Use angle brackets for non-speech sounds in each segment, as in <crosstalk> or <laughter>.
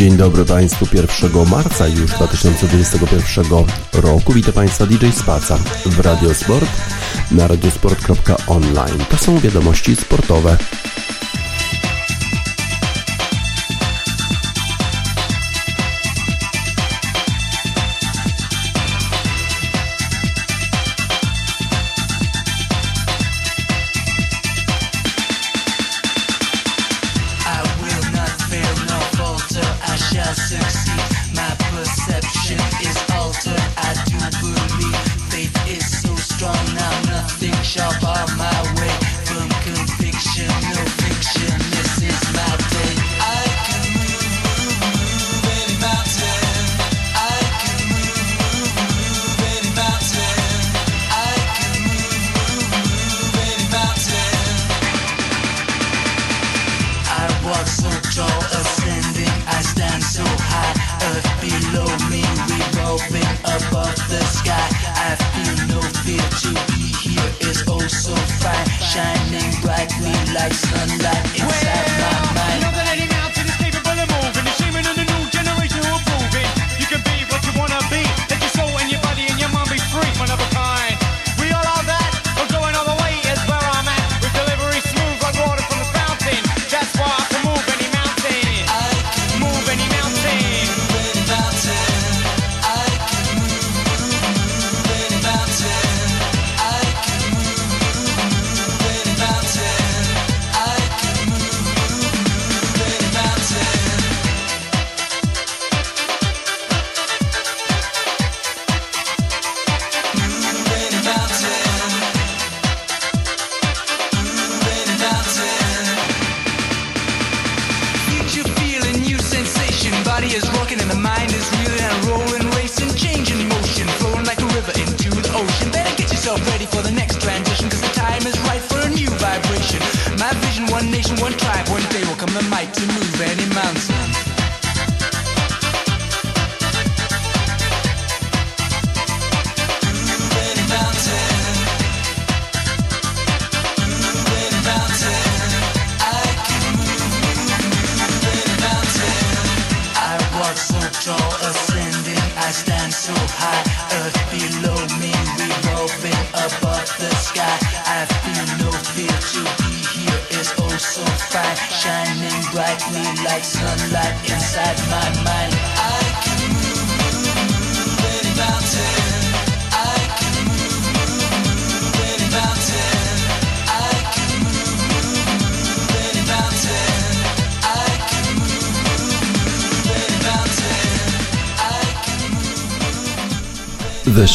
Dzień dobry Państwu 1 marca już 2021 roku. Witam Państwa DJ Spaca w Radiosport na radiosport.online. To są wiadomości sportowe.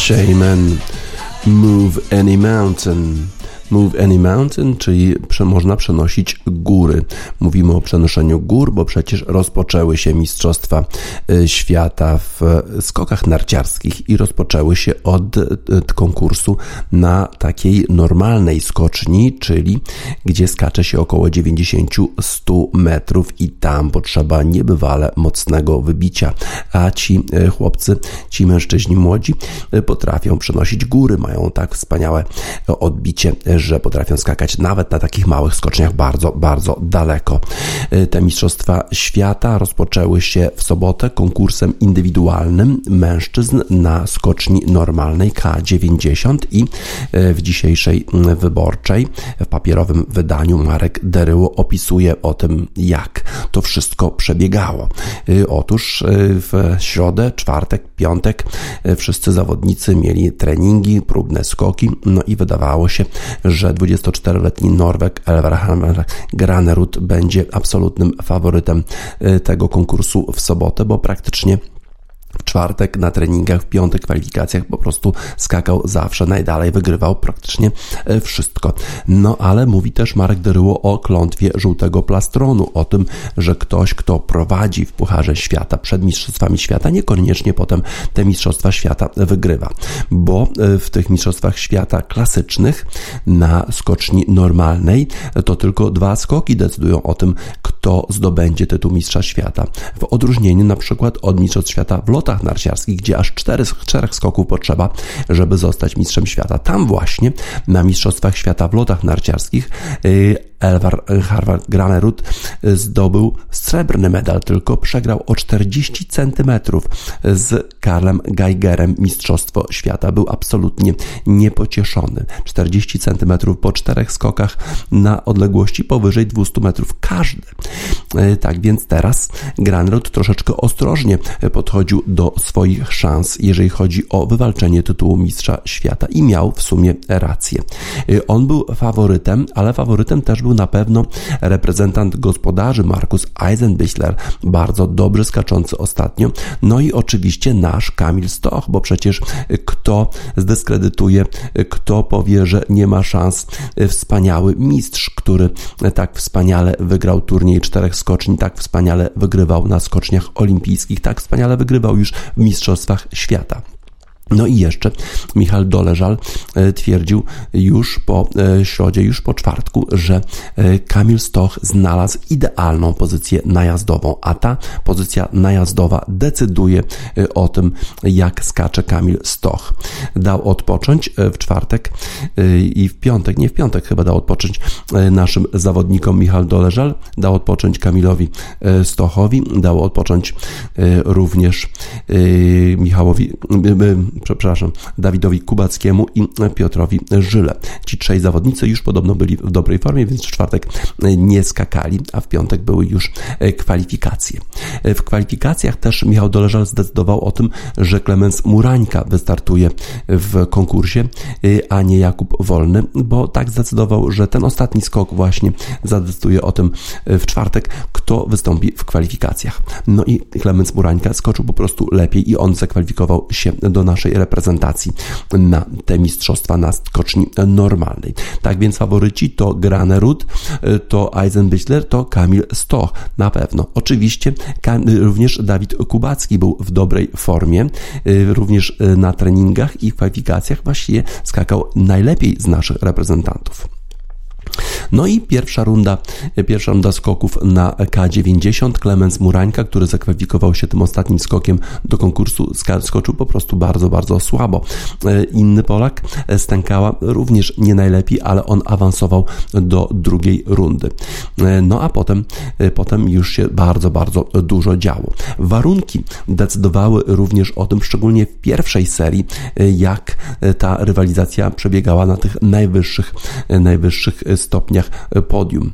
Shaman Move Any Mountain. Move Any Mountain, czyli można przenosić góry. Mówimy o przenoszeniu gór, bo przecież rozpoczęły się Mistrzostwa y, Świata w skokach narciarskich i rozpoczęły się od y, konkursu na takiej normalnej skoczni, czyli gdzie skacze się około 90-100 metrów i tam potrzeba niebywale mocnego wybicia, a ci y, chłopcy, ci mężczyźni młodzi potrafią przenosić góry, mają tak wspaniałe odbicie, że potrafią skakać nawet na takich małych skoczniach bardzo, bardzo daleko. Te Mistrzostwa Świata rozpoczęły się w sobotę konkursem indywidualnym mężczyzn na skoczni normalnej K90 i y, w dzisiejszej wyborczej, w papierowym wydaniu Marek Deryło opisuje o tym, jak to wszystko przebiegało. Y, otóż w środę, czwartek, piątek wszyscy zawodnicy mieli treningi, próbne skoki, no i wydawało się, że 24-letni Norweg Elverhammer Granerud będzie absolutnym faworytem y, tego konkursu w sobotę, bo praktycznie czwartek na treningach, w piątek kwalifikacjach po prostu skakał zawsze najdalej, wygrywał praktycznie e, wszystko. No ale mówi też Marek Deryło o klątwie żółtego plastronu, o tym, że ktoś, kto prowadzi w Pucharze Świata przed Mistrzostwami Świata, niekoniecznie potem te Mistrzostwa Świata wygrywa, bo e, w tych Mistrzostwach Świata klasycznych na skoczni normalnej to tylko dwa skoki decydują o tym, kto zdobędzie tytuł Mistrza Świata. W odróżnieniu na przykład od Mistrzostw Świata w lotach narciarskich, gdzie aż cztery, czterech skoków potrzeba, żeby zostać mistrzem świata. Tam właśnie na Mistrzostwach Świata w lotach narciarskich yy, Harvard Granerud zdobył srebrny medal, tylko przegrał o 40 centymetrów z Karlem Geigerem Mistrzostwo Świata. Był absolutnie niepocieszony. 40 centymetrów po czterech skokach na odległości powyżej 200 metrów każdy. E, tak więc teraz Granrod troszeczkę ostrożnie podchodził do swoich szans, jeżeli chodzi o wywalczenie tytułu Mistrza Świata i miał w sumie rację. E, on był faworytem, ale faworytem też był na pewno reprezentant gospodarzy Markus Eisenbichler, bardzo dobrze skaczący ostatnio, no i oczywiście nasz Kamil Stoch, bo przecież kto zdyskredytuje, kto powie, że nie ma szans, wspaniały mistrz, który tak wspaniale wygrał turniej czterech skoczni, tak wspaniale wygrywał na skoczniach olimpijskich, tak wspaniale wygrywał już w Mistrzostwach Świata. No i jeszcze Michał Doleżal e, twierdził już po e, środzie, już po czwartku, że e, Kamil Stoch znalazł idealną pozycję najazdową, a ta pozycja najazdowa decyduje o tym, jak skacze Kamil Stoch. Dał odpocząć w czwartek i w piątek, nie w piątek chyba dał odpocząć naszym zawodnikom Michał Doleżal, dał odpocząć Kamilowi Stochowi, dał odpocząć również Michałowi przepraszam, Dawidowi Kubackiemu i Piotrowi Żyle. Ci trzej zawodnicy już podobno byli w dobrej formie, więc w czwartek nie skakali, a w piątek były już kwalifikacje. W kwalifikacjach też Michał Doleżal zdecydował o tym, że Klemens Murańka wystartuje w konkursie, a nie Jakub Wolny, bo tak zdecydował, że ten ostatni skok właśnie zadecyduje o tym w czwartek, kto wystąpi w kwalifikacjach. No i Klemens Murańka skoczył po prostu lepiej i on zakwalifikował się do naszej naszej reprezentacji na te mistrzostwa na skoczni normalnej. Tak więc faworyci to Granerud, to Eisenbichler, to Kamil Stoch na pewno. Oczywiście również Dawid Kubacki był w dobrej formie, również na treningach i kwalifikacjach właściwie skakał najlepiej z naszych reprezentantów. No i pierwsza runda, pierwsza runda skoków na K90. Klemens Murańka, który zakwalifikował się tym ostatnim skokiem do konkursu, skoczył po prostu bardzo, bardzo słabo. E, inny Polak, Stękała, również nie najlepiej, ale on awansował do drugiej rundy. E, no a potem, e, potem już się bardzo, bardzo dużo działo. Warunki decydowały również o tym, szczególnie w pierwszej serii, jak ta rywalizacja przebiegała na tych najwyższych, najwyższych stopniach podium.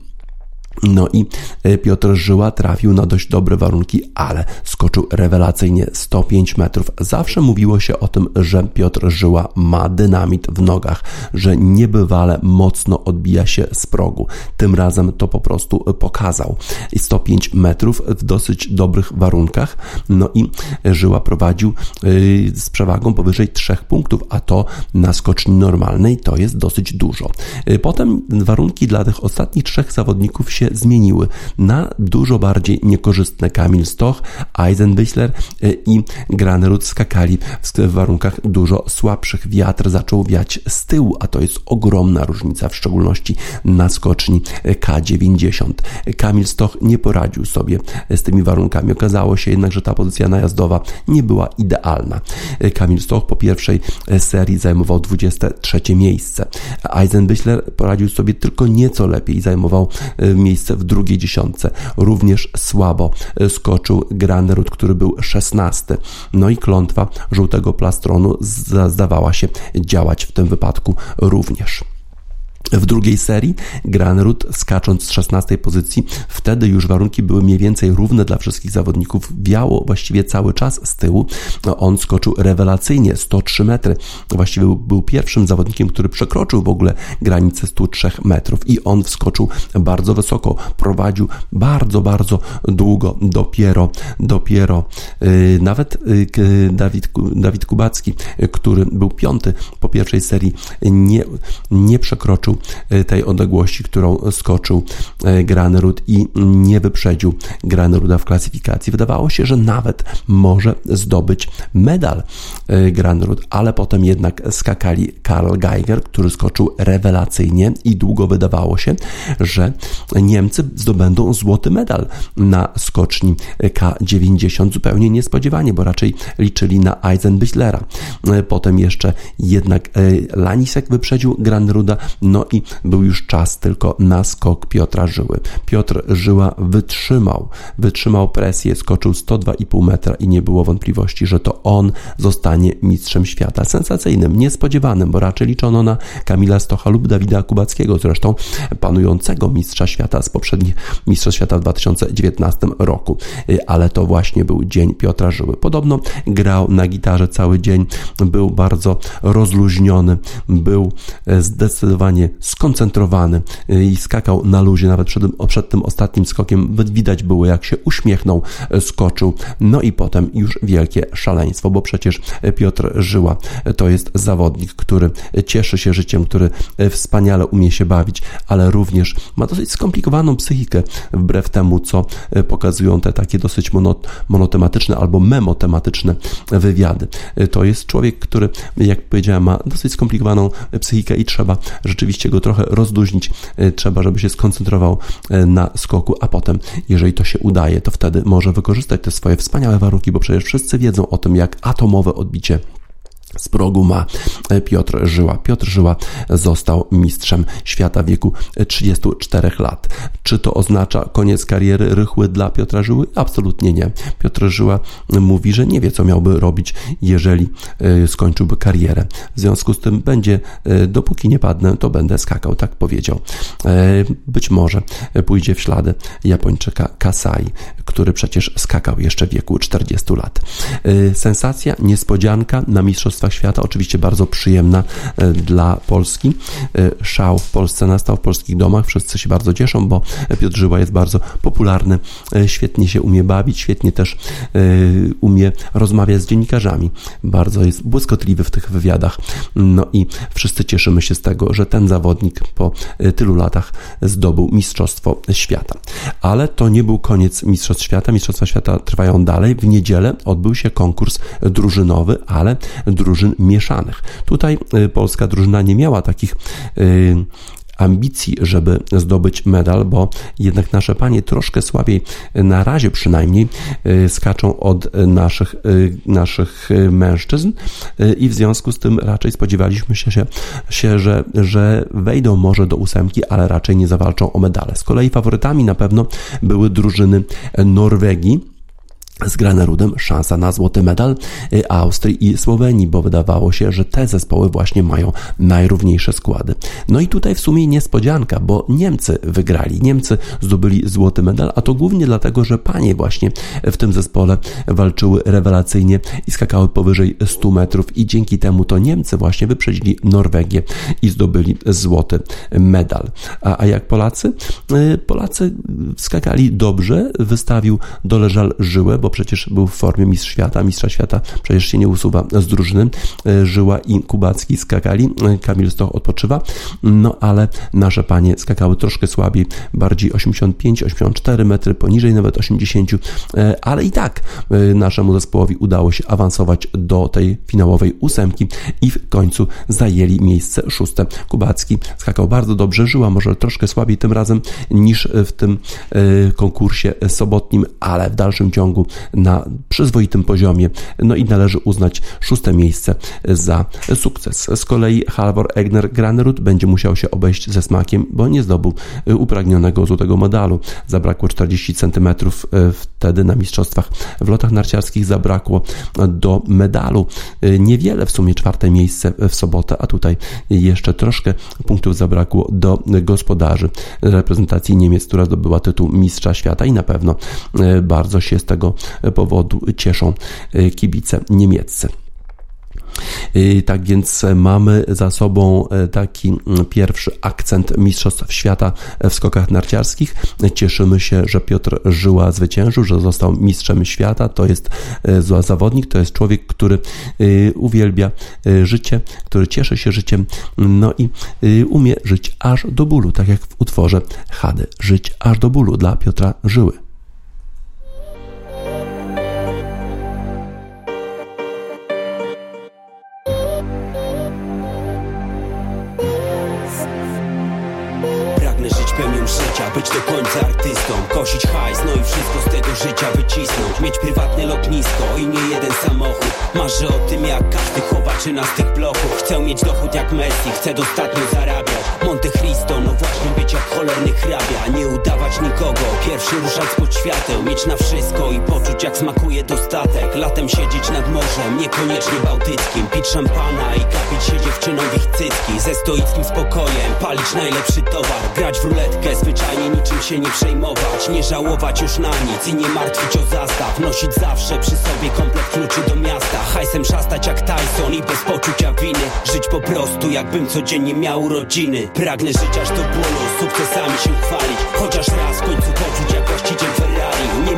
No i e, Piotr Żyła trafił na dość dobre warunki, ale skoczył rewelacyjnie 105 metrów. Zawsze mówiło się o tym, że Piotr Żyła ma dynamit w nogach, że niebywale mocno odbija się z progu. Tym razem to po prostu pokazał. 105 metrów w dosyć dobrych warunkach. No i Żyła prowadził e, z przewagą powyżej 3 punktów, a to na skoczni normalnej to jest dosyć dużo. E, potem warunki dla tych ostatnich trzech zawodników się zmieniły na dużo bardziej niekorzystne. Kamil Stoch, Eisenbichler e, i Granerud skakali w warunkach dużo słabszych. Wiatr zaczął wiać z tyłu, a to jest ogromna różnica, w szczególności na skoczni K90. Kamil Stoch nie poradził sobie z tymi warunkami. Okazało się jednak, że ta pozycja najazdowa nie była idealna. Kamil Stoch po pierwszej serii zajmował 23 miejsce. Eisenbichler poradził sobie tylko nieco lepiej, zajmował e, miejsce miejsce w drugiej dziesiątce. Również słabo skoczył Granerud, który był szesnasty. No i klątwa żółtego plastronu zdawała się działać w tym wypadku również. W drugiej serii Granrud skacząc z 16 pozycji, wtedy już warunki były mniej więcej równe dla wszystkich zawodników. Wiało właściwie cały czas z tyłu. On skoczył rewelacyjnie 103 metry. Właściwie był, był pierwszym zawodnikiem, który przekroczył w ogóle granicę 103 metrów i on wskoczył bardzo wysoko. Prowadził bardzo, bardzo długo. Dopiero, dopiero yy, nawet yy, Dawid, Dawid Kubacki, yy, który był piąty po pierwszej serii, nie, nie przekroczył E, tej odległości, którą skoczył e, Granerud i nie wyprzedził Graneruda w klasyfikacji. Wydawało się, że nawet może zdobyć medal e, Granerud, ale potem jednak skakali Karl Geiger, który skoczył rewelacyjnie i długo wydawało się, że Niemcy zdobędą złoty medal na skoczni K90 zupełnie niespodziewanie, bo raczej liczyli na Eisenbichlera. Potem jeszcze jednak Lanisek wyprzedził Graneruda, no No i był już czas tylko na skok Piotra Żyły. Piotr Żyła wytrzymał, wytrzymał presję, skoczył 102,5 metra i nie było wątpliwości, że to on zostanie mistrzem świata. Sensacyjnym, niespodziewanym, bo raczej liczono na Kamila Stocha lub Dawida Kubackiego, zresztą panującego mistrza świata z poprzednich mistrzostw świata w 2019 roku. Y, ale to właśnie był dzień Piotra Żyły. Podobno grał na gitarze cały dzień, był bardzo rozluźniony, był e, zdecydowanie skoncentrowany e, i skakał na luzie, nawet przed, przed tym ostatnim skokiem widać było jak się uśmiechnął, e, skoczył, no i potem już wielkie szaleństwo, bo przecież Piotr Żyła to jest zawodnik, który cieszy się życiem, który wspaniale umie się bawić, ale również ma dosyć skomplikowaną psychikę, wbrew temu, co pokazują te takie dosyć monotematyczne albo memotematyczne wywiady. To jest człowiek, który, jak powiedziałem, ma dosyć skomplikowaną psychikę i trzeba rzeczywiście go trochę rozluźnić. E, trzeba, żeby się skoncentrował e, na skoku, a potem, jeżeli to się udaje, to wtedy może wykorzystać te swoje wspaniałe warunki, bo przecież wszyscy wiedzą o tym, jak atomowe odbicie z progu ma e, Piotr Żyła. Piotr Żyła został mistrzem świata w wieku 34 lat. Czy to oznacza koniec kariery rychły dla Piotra Żyły? Absolutnie nie. Piotr Żyła mówi, że nie wie, co miałby robić, jeżeli e, skończyłby karierę. W związku z tym będzie, e, dopóki nie padnę, to będę skakał, tak powiedział. Być może pójdzie w ślady Japończyka Kasai, który przecież skakał jeszcze w wieku 40 lat. Sensacja, niespodzianka na mistrzostwie Świata, oczywiście bardzo przyjemna e, dla Polski. E, szał w Polsce nastał w polskich domach, wszyscy się bardzo cieszą, bo Piotr Żyła jest bardzo popularny, e, świetnie się umie bawić, świetnie też umie rozmawiać z dziennikarzami, bardzo jest błyskotliwy w tych wywiadach. No i wszyscy cieszymy się z tego, że ten zawodnik po tylu latach zdobył Mistrzostwo Świata. Ale to nie był koniec Mistrzostw Świata. Mistrzostwa Świata trwają dalej. W niedzielę odbył się konkurs drużynowy, ale drużynowy drużyn mieszanych. Tutaj y, polska drużyna nie miała takich y, ambicji, żeby zdobyć medal, bo jednak nasze panie troszkę słabiej, na razie przynajmniej, skaczą od naszych, naszych mężczyzn i w związku z tym raczej spodziewaliśmy się, się że, że wejdą może do ósemki, ale raczej nie zawalczą o medale. Z kolei faworytami na pewno były drużyny Norwegii, z Granerudem szansa na złoty medal y, Austrii i Słowenii, bo wydawało się, że te zespoły właśnie mają najrówniejsze składy. No i tutaj w sumie niespodzianka, bo Niemcy wygrali. Niemcy zdobyli złoty medal, a to głównie dlatego, że panie właśnie w tym zespole walczyły rewelacyjnie i skakały powyżej 100 metrów i dzięki temu to Niemcy właśnie wyprzedzili Norwegię i zdobyli złoty medal. A, a jak Polacy? Y, Polacy skakali dobrze, wystawił Doleżal żyłę, bo przecież był w formie mistrz świata, mistrza świata przecież się nie usuwa z drużyny. E, Żyła i Kubacki skakali, e, Kamil Stoch odpoczywa, no ale nasze panie skakały troszkę słabiej, bardziej 85-84 metry, poniżej nawet 80, e, ale i tak naszemu zespołowi udało się awansować do tej finałowej ósemki i w końcu zajęli miejsce szóste. Kubacki skakał bardzo dobrze, Żyła może troszkę słabiej tym razem niż w tym konkursie sobotnim, ale w dalszym ciągu na przyzwoitym poziomie. No i należy uznać szóste miejsce za sukces. Z kolei Halvor Egner Granerud będzie musiał się obejść ze smakiem, bo nie zdobył upragnionego złotego medalu. Zabrakło 40 cm e, wtedy na mistrzostwach w lotach narciarskich zabrakło do medalu. E, niewiele w sumie czwarte miejsce w sobotę, a tutaj jeszcze troszkę punktów zabrakło do gospodarzy reprezentacji Niemiec, która zdobyła tytuł mistrza świata i na pewno bardzo się z tego powodu cieszą e, kibice niemieccy. E, tak więc mamy za sobą e, taki pierwszy akcent Mistrzostw Świata w skokach narciarskich. Cieszymy się, że Piotr Żyła zwyciężył, że został mistrzem świata. To jest zawodnik, to jest człowiek, który uwielbia życie, który cieszy się życiem, no i umie żyć aż do bólu, tak jak w utworze Hady. Żyć aż do bólu dla Piotra Żyły. Być do końca artystą, kosić hajs, no i wszystko z tego życia wycisnąć. Mieć prywatne lotnisko i nie jeden samochód. Marzę o tym jak każdy chłopaczyna z tych bloków. Chcę mieć dochód jak Messi, chcę dostatnio zarabiać Monte Cristo, no właśnie być jak cholerny hrabia Nie udawać nikogo, pierwszy ruszać pod świateł Mieć na wszystko i poczuć jak smakuje dostatek. Latem siedzieć nad morzem, niekoniecznie bałtyckim. Pić szampana i kapić się dziewczyną w ich cycki. Ze stoickim spokojem, palić najlepszy towar. Grać w ruletkę, zwyczajnie niczym się nie przejmować. Nie żałować już na nic i nie martwić o zastaw. Nosić zawsze przy sobie komplet kluczy do miasta. Hajsem szastać jak Tyson i bez poczucia winy. Żyć po prostu jakbym codziennie miał urodziny Pragnę żyć aż do bólu, sukcesami się chwalić. Chociaż raz w końcu poczuć jak właściciel Ferrari Nie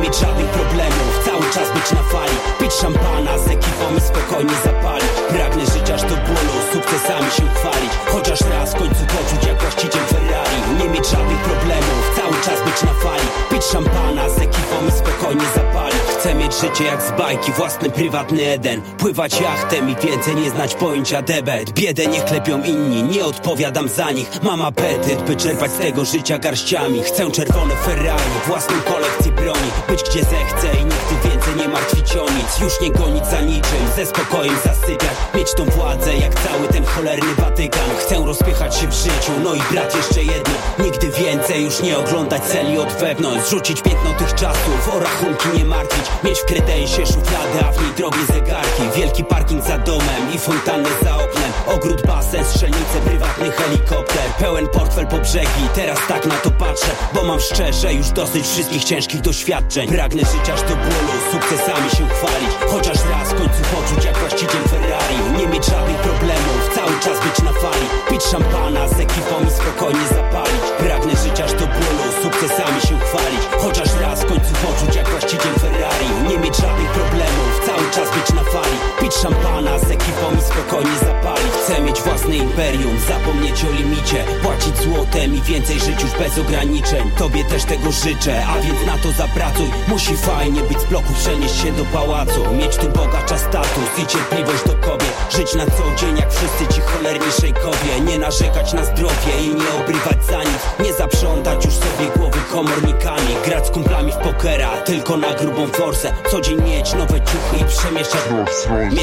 mieć żadnych problemów, cały czas być na fali Pić szampana z ekipą spokojnie zapalić. Pragnę żyć aż do bólu, sukcesami się chwalić. Chociaż raz w końcu poczuć jak właściciel Ferrari. Nie mieć żadnych problemów, cały czas być na fali. Pić szampana z ekipą spokojnie zapalić. Chcę mieć życie jak z bajki, własny prywatny Eden. Pływać jachtem i więcej nie znać pojęcia debet. Biedę nie klepią inni, nie odpowiadam za nich. Mam apetyt, by czerpać z tego życia garściami. Chcę czerwone Ferrari, własną kolekcję broni Być gdzie zechcę i nigdy więcej nie martwić o nic. Już nie gonić za niczym, ze spokojem zasypiać Mieć tą władzę jak cały ten cholerny Watykan. Chcę rozpychać się w życiu, no i brat jeszcze jedno. Nigdy więcej już nie oglądać celi od wewnątrz. Rzucić piętno tych czasów, o rachunki nie martwić. Mieć w kredensie szufladę, a w niej drogie zegarki. Wielki parking za domem i fontannę za oknem. Ogród, basen, strzelnice, prywatny helikopter. Pełen portfel po brzegi, teraz tak na to patrzę Bo mam szczerze już dosyć wszystkich ciężkich doświadczeń Pragnę żyć aż do bólu, sukcesami się chwalić. Chociaż raz w końcu poczuć jak właściciel Ferrari. Nie mieć żadnych problemów, cały czas być na fali. Pić szampana z ekipą i spokojnie zapalić. Pragnę żyć aż do bólu, sukcesami się chwalić. Chociaż raz w końcu poczuć jak właściciel Ferrari. Nie mieć żadnych problemów, cały czas być na fali Pić szampana z ekipą i spokojnie zapalić Chcę mieć własne imperium, zapomnieć o limicie. Płacić złotem i więcej żyć już bez ograniczeń. Tobie też tego życzę, a więc na to zapracuj. Musi fajnie być z bloku, przenieść się do pałacu. Mieć tu bogacza status i cierpliwość do kobiet. Żyć na co dzień jak wszyscy ci cholerni szejkowie Nie narzekać na zdrowie i nie obrywać za nic. Nie zaprzątać już sobie głowy komornikami. Grać z kumplami w pokera, tylko na grubą forsę. Co dzień mieć nowe ciuchy i przemieszczać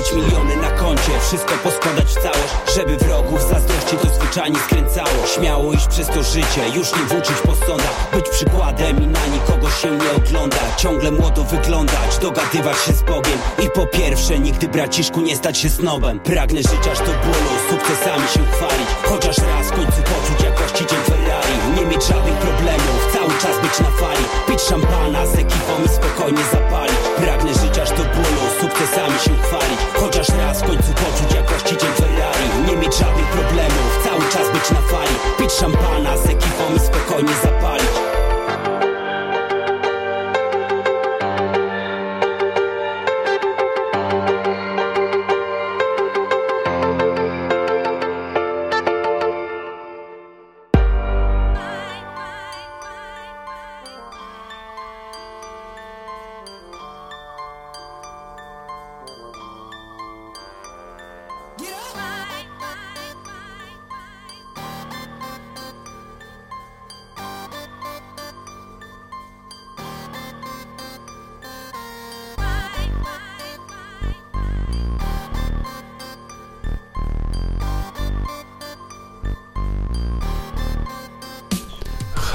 Mieć miliony na koncie, wszystko poskładać w całość Żeby wrogów zazdrości to zwyczajnie skręcało. Śmiało iść przez to życie, już nie włóczyć po sądach. Być przykładem i na nikogo się nie oglądać Ciągle młodo wyglądać, dogadywać się z Bogiem. I po pierwsze, nigdy braciszku nie stać się snobem. Pragnę żyć aż do bólu, sukcesami się chwalić. Chociaż raz w końcu poczuć jak właściciel Ferrari. Nie mieć żadnych problemów, cały czas być na fali. Pić szampana z ekipą i spokojnie zapalić. Pragnę żyć aż do bólu, sukcesami się chwalić Chociaż raz w końcu poczuć jak właściciel Ferrari. Nie mieć żadnych problemów, cały czas być na fali. Pić szampana z ekipą i spokojnie zapalić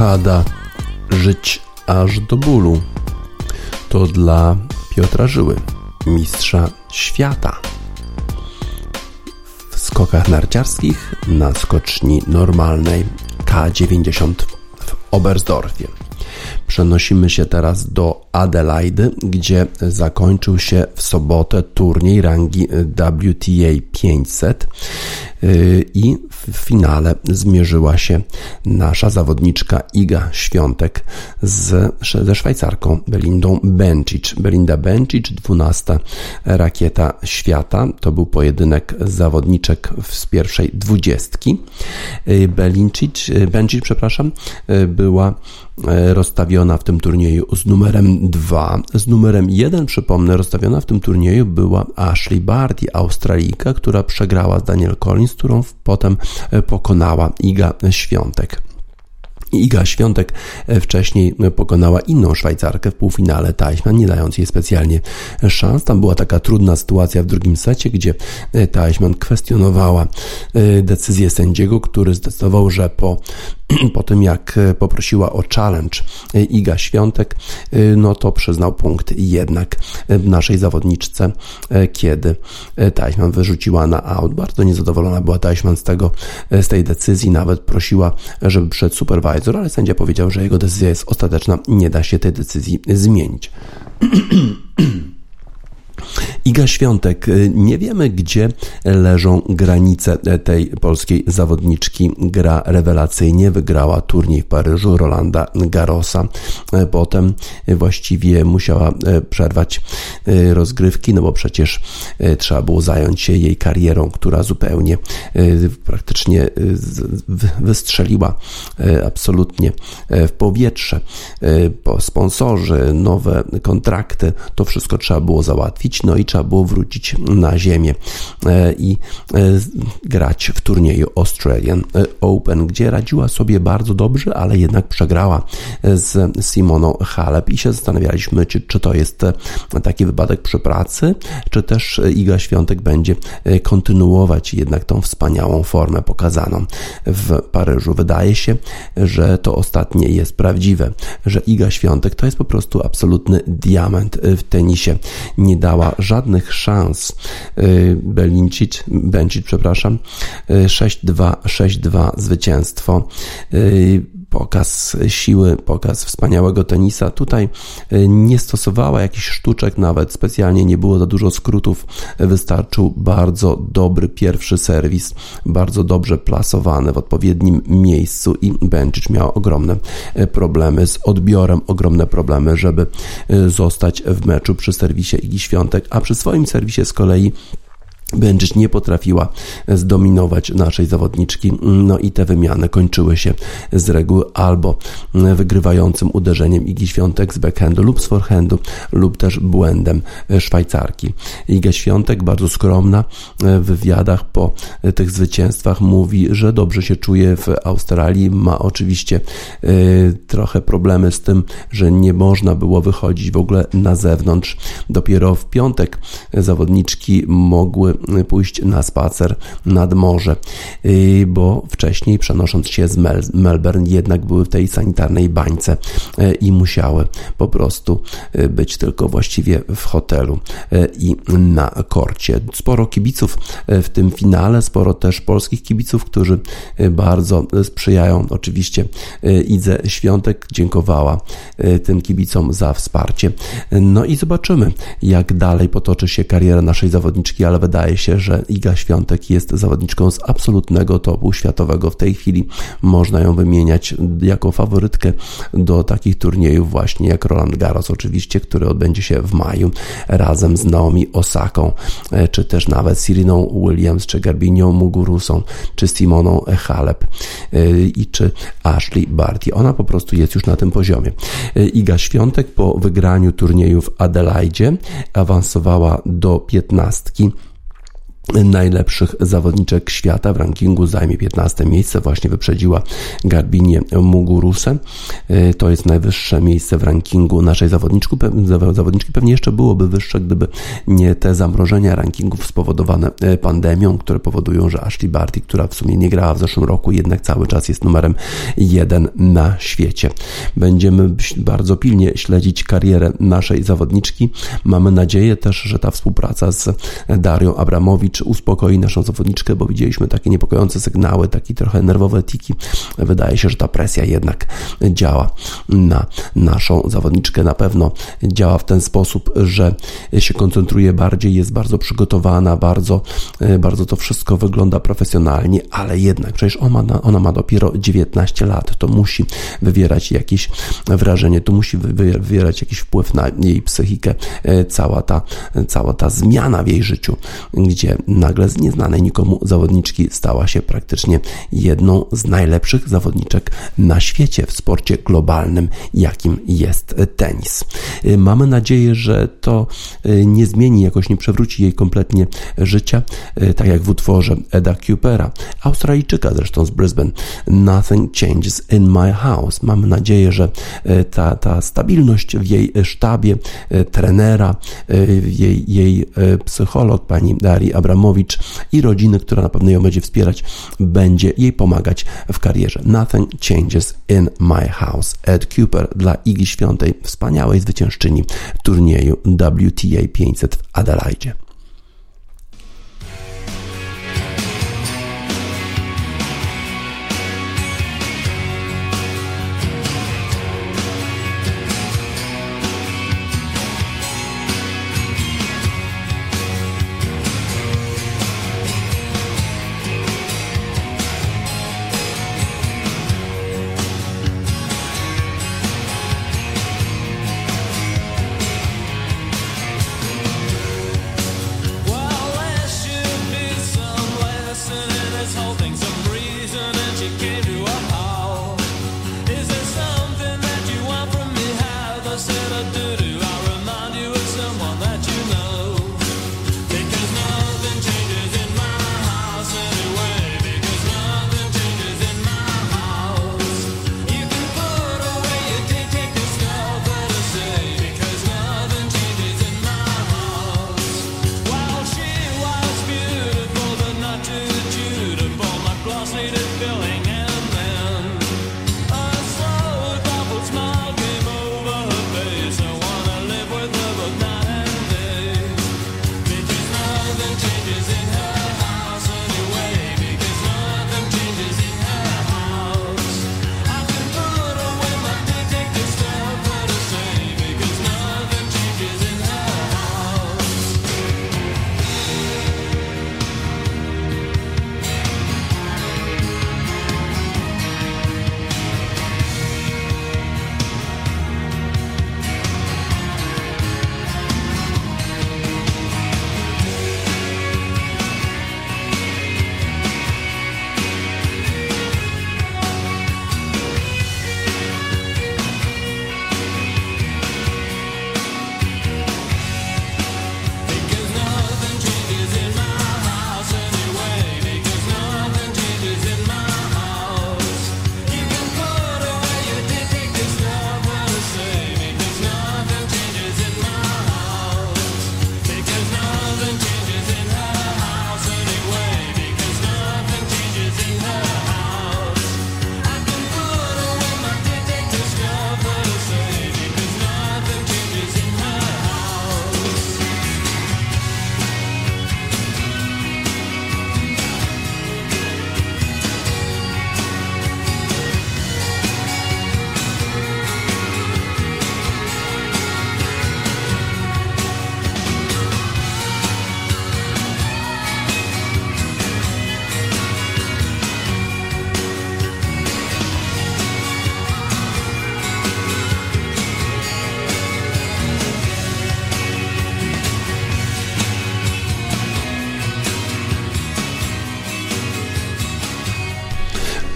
Hada Żyć aż do bólu. To dla Piotra Żyły, mistrza świata. W skokach narciarskich na skoczni normalnej K90 w Oberstdorfie. Przenosimy się teraz do Adelaide, gdzie zakończył się w sobotę turniej rangi WTA 500 i w finale zmierzyła się nasza zawodniczka Iga Świątek z, ze Szwajcarką Belindą Bencic. Belinda Bencic, 12 rakieta świata. To był pojedynek zawodniczek z pierwszej dwudziestki. Belincic, Bencic, przepraszam, była rozstawiona w tym turnieju z numerem 2. Z numerem 1, przypomnę, rozstawiona w tym turnieju była Ashley Barty, Australijka, która przegrała z Daniel Collins, którą potem pokonała Iga Świątek. Iga Świątek e, wcześniej pokonała inną Szwajcarkę w półfinale Teichmann, nie dając jej specjalnie szans. Tam była taka trudna sytuacja w drugim secie, gdzie e, Teichmann kwestionowała e, decyzję sędziego, który zdecydował, że po <clears throat> po tym jak poprosiła o challenge Iga Świątek, no to przyznał punkt jednak naszej zawodniczce, kiedy Teichmann wyrzuciła na out. Bardzo niezadowolona była Teichmann z, tego, z tej decyzji, nawet prosiła, żeby przed supervisor, ale sędzia powiedział, że jego decyzja jest ostateczna, nie da się tej decyzji zmienić. <clears throat> Iga Świątek, y, nie wiemy gdzie leżą granice tej polskiej zawodniczki. Gra rewelacyjnie, wygrała turniej w Paryżu Rolanda Garrosa. E, potem właściwie musiała przerwać rozgrywki, no bo przecież trzeba było zająć się jej karierą, która zupełnie praktycznie wystrzeliła absolutnie w powietrze. Sponsorzy, nowe kontrakty, to wszystko trzeba było załatwić, no i trzeba było wrócić na ziemię e, i e, grać w turnieju Australian e, Open, gdzie radziła sobie bardzo dobrze, ale jednak przegrała z Simoną Halep i się zastanawialiśmy, czy, czy to jest taki wypadek przy pracy, czy też Iga Świątek będzie kontynuować jednak tą wspaniałą formę pokazaną w Paryżu. Wydaje się, że to ostatnie jest prawdziwe, że Iga Świątek to jest po prostu absolutny diament w tenisie. Nie dała żadnych szans y, Belincic, Bencic, przepraszam, 6-2, y, 6-2 zwycięstwo. Y, pokaz siły, pokaz wspaniałego tenisa. Tutaj nie stosowała jakichś sztuczek nawet, specjalnie nie było za dużo skrótów, wystarczył bardzo dobry pierwszy serwis, bardzo dobrze plasowany w odpowiednim miejscu i Bencic miał ogromne problemy z odbiorem, ogromne problemy, żeby zostać w meczu przy serwisie Igi Świątek, a przy swoim serwisie z kolei Będziesz nie potrafiła zdominować naszej zawodniczki, no i te wymiany kończyły się z reguły albo wygrywającym uderzeniem Igi Świątek z backhandu lub z forehandu, lub też błędem Szwajcarki. Iga Świątek, bardzo skromna w wywiadach po tych zwycięstwach mówi, że dobrze się czuje w Australii, ma oczywiście y, trochę problemy z tym, że nie można było wychodzić w ogóle na zewnątrz. Dopiero w piątek zawodniczki mogły pójść na spacer nad morze, bo wcześniej przenosząc się z Mel Melbourne jednak były w tej sanitarnej bańce y, i musiały po prostu y, być tylko właściwie w hotelu i na korcie. Sporo kibiców w tym finale, sporo też polskich kibiców, którzy bardzo sprzyjają oczywiście Idze Świątek, dziękowała tym kibicom za wsparcie. No i zobaczymy, jak dalej potoczy się kariera naszej zawodniczki, ale wydaje wydaje się, że Iga Świątek jest zawodniczką z absolutnego topu światowego. W tej chwili można ją wymieniać jako faworytkę do takich turniejów właśnie jak Roland Garros oczywiście, który odbędzie się w maju razem z Naomi Osaką, e, czy też nawet Siriną Williams, czy Garbinią Mugurusą, czy Simoną Halep e, i czy Ashley Barty. Ona po prostu jest już na tym poziomie. E, Iga Świątek po wygraniu turnieju w Adelaide awansowała do piętnastki najlepszych zawodniczek świata w rankingu zajmie 15 miejsce, właśnie wyprzedziła Garbinię Mugurusę. E, to jest najwyższe miejsce w rankingu naszej zawodniczki. zawodniczki. Pewnie jeszcze byłoby wyższe, gdyby nie te zamrożenia rankingów spowodowane e, pandemią, które powodują, że Ashley Barty, która w sumie nie grała w zeszłym roku, jednak cały czas jest numerem jeden na świecie. Będziemy bardzo pilnie śledzić karierę naszej zawodniczki. Mamy nadzieję też, że ta współpraca z Darią Abramowicz czy uspokoi naszą zawodniczkę, bo widzieliśmy takie niepokojące sygnały, takie trochę nerwowe tiki. Wydaje się, że ta presja jednak działa na naszą zawodniczkę. Na pewno działa w ten sposób, że się koncentruje bardziej, jest bardzo przygotowana, bardzo, bardzo to wszystko wygląda profesjonalnie, ale jednak przecież ona ma, ona ma dopiero 19 lat, to musi wywierać jakieś wrażenie, to musi wywierać jakiś wpływ na jej psychikę, cała ta, cała ta zmiana w jej życiu, gdzie nagle z nieznanej nikomu zawodniczki stała się praktycznie jedną z najlepszych zawodniczek na świecie w sporcie globalnym, jakim jest tenis. Mamy nadzieję, że to nie zmieni, jakoś nie przewróci jej kompletnie życia, tak jak w utworze Eda Cupera, Australijczyka zresztą z Brisbane, Nothing Changes in My House. Mamy nadzieję, że ta, ta stabilność w jej sztabie, trenera, jej, jej psycholog, pani Dari Abramowicz i rodziny, która na pewno ją będzie wspierać, będzie jej pomagać w karierze. Nothing changes in my house. Ed Cooper dla Igi Świątej, wspaniałej zwyciężczyni turnieju WTA 500 w Adelaide.